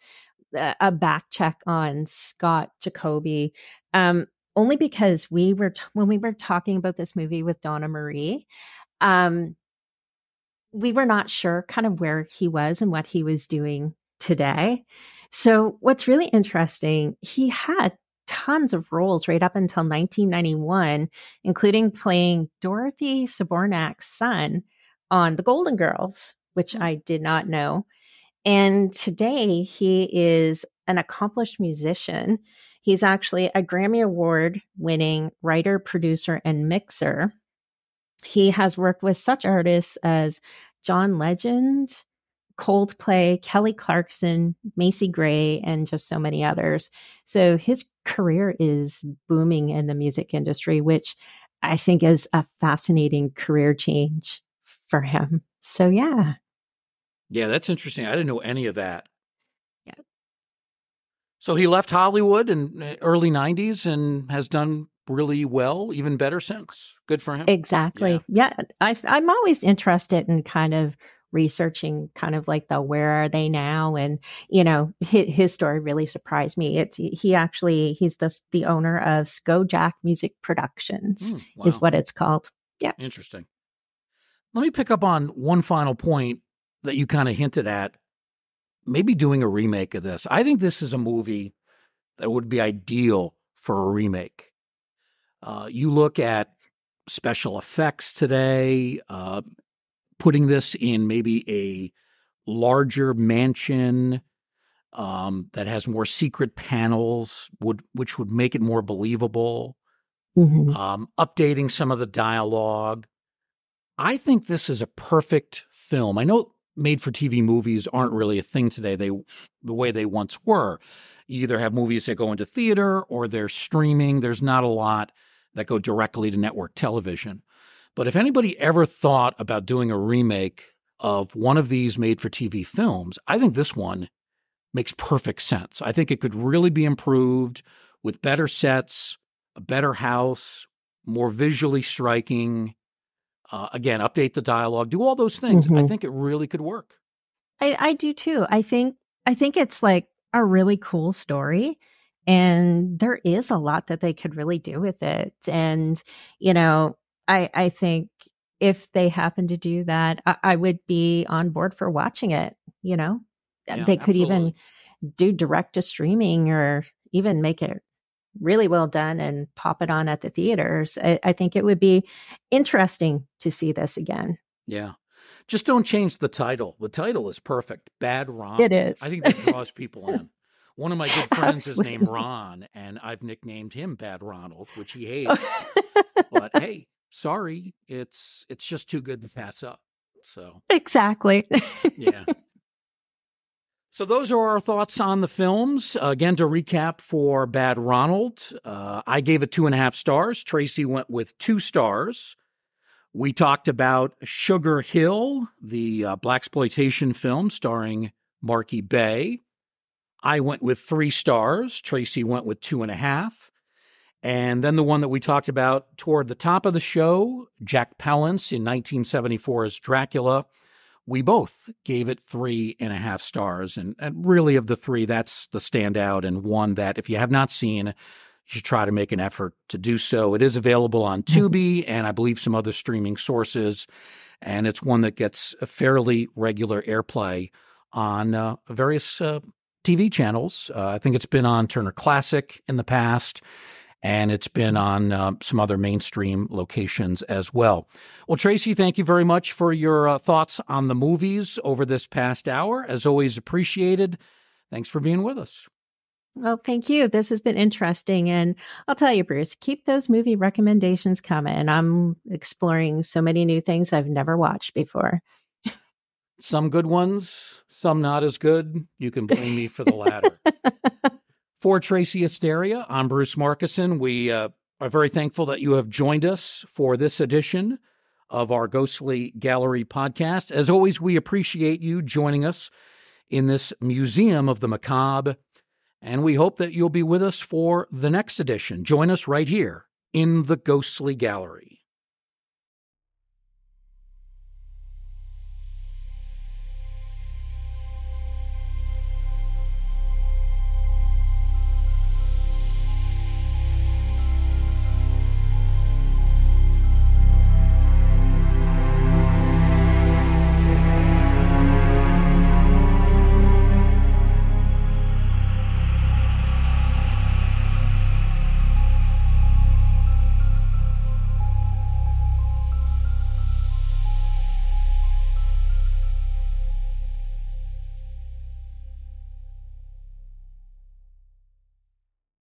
a back check on Scott Jacoby, um, only because we were t- when we were talking about this movie with Donna Marie, um, we were not sure kind of where he was and what he was doing today. So what's really interesting, he had tons of roles right up until 1991, including playing Dorothy Zbornak's son on The Golden Girls, which mm-hmm. I did not know. And today he is an accomplished musician. He's actually a Grammy Award winning writer, producer, and mixer. He has worked with such artists as John Legend, Coldplay, Kelly Clarkson, Macy Gray, and just so many others. So his career is booming in the music industry, which I think is a fascinating career change for him. So, yeah. Yeah, that's interesting. I didn't know any of that. Yeah. So he left Hollywood in uh, early 90s and has done really well, even better since. Good for him. Exactly. Yeah. yeah. I, I'm always interested in kind of researching kind of like the where are they now and you know his, his story really surprised me it's he actually he's the the owner of skojack music productions mm, wow. is what it's called yeah interesting let me pick up on one final point that you kind of hinted at. Maybe doing a remake of this. I think this is a movie that would be ideal for a remake. Uh, you look at special effects today, uh, putting this in maybe a larger mansion um, that has more secret panels, would which would make it more believable. Mm-hmm. Um, updating some of the dialogue. I think this is a perfect film. I know made for TV movies aren't really a thing today. They the way they once were. You either have movies that go into theater or they're streaming. There's not a lot that go directly to network television. But if anybody ever thought about doing a remake of one of these made for TV films, I think this one makes perfect sense. I think it could really be improved with better sets, a better house, more visually striking. Uh, again, update the dialogue, do all those things. Mm-hmm. I think it really could work. I, I do too. I think I think it's like a really cool story. And there is a lot that they could really do with it. And, you know, I, I think if they happen to do that, I, I would be on board for watching it, you know? Uh, yeah, they could absolutely. even do direct to streaming or even make it really well done and pop it on at the theaters. I, I, think it would be interesting to see this again. Yeah. Just don't change the title. The title is perfect. Bad Ron. It is. I think that draws people in. One of my good friends Absolutely. is named Ron, and I've nicknamed him Bad Ronald, which he hates. but hey, sorry, it's it's just too good to pass up. So exactly. yeah. So those are our thoughts on the films. Uh, again, to recap for Bad Ronald, uh, I gave it two and a half stars. Tracy went with two stars. We talked about Sugar Hill, the uh, black exploitation film starring Marki Bey. I went with three stars. Tracy went with two and a half. And then the one that we talked about toward the top of the show, Jack Palance in 1974's Dracula we both gave it three and a half stars. And, and, really, of the three, that's the standout and one that, if you have not seen, you should try to make an effort to do so. It is available on mm-hmm. Tubi and I believe some other streaming sources. And it's one that gets a fairly regular airplay on uh, various uh, TV channels. Uh, I think it's been on Turner Classic in the past and it's been on uh, some other mainstream locations as well. Well, Tracy, thank you very much for your uh, thoughts on the movies over this past hour. As always, appreciated. Thanks for being with us. Well, thank you. This has been interesting. And I'll tell you, Bruce, keep those movie recommendations coming. I'm exploring so many new things I've never watched before. some good ones, some not as good. You can blame me for the latter. For Tracy Asteria, I'm Bruce Markusen. We uh, are very thankful that you have joined us for this edition of our Ghostly Gallery podcast. As always, we appreciate you joining us in this Museum of the Macabre, and we hope that you'll be with us for the next edition. Join us right here in the Ghostly Gallery.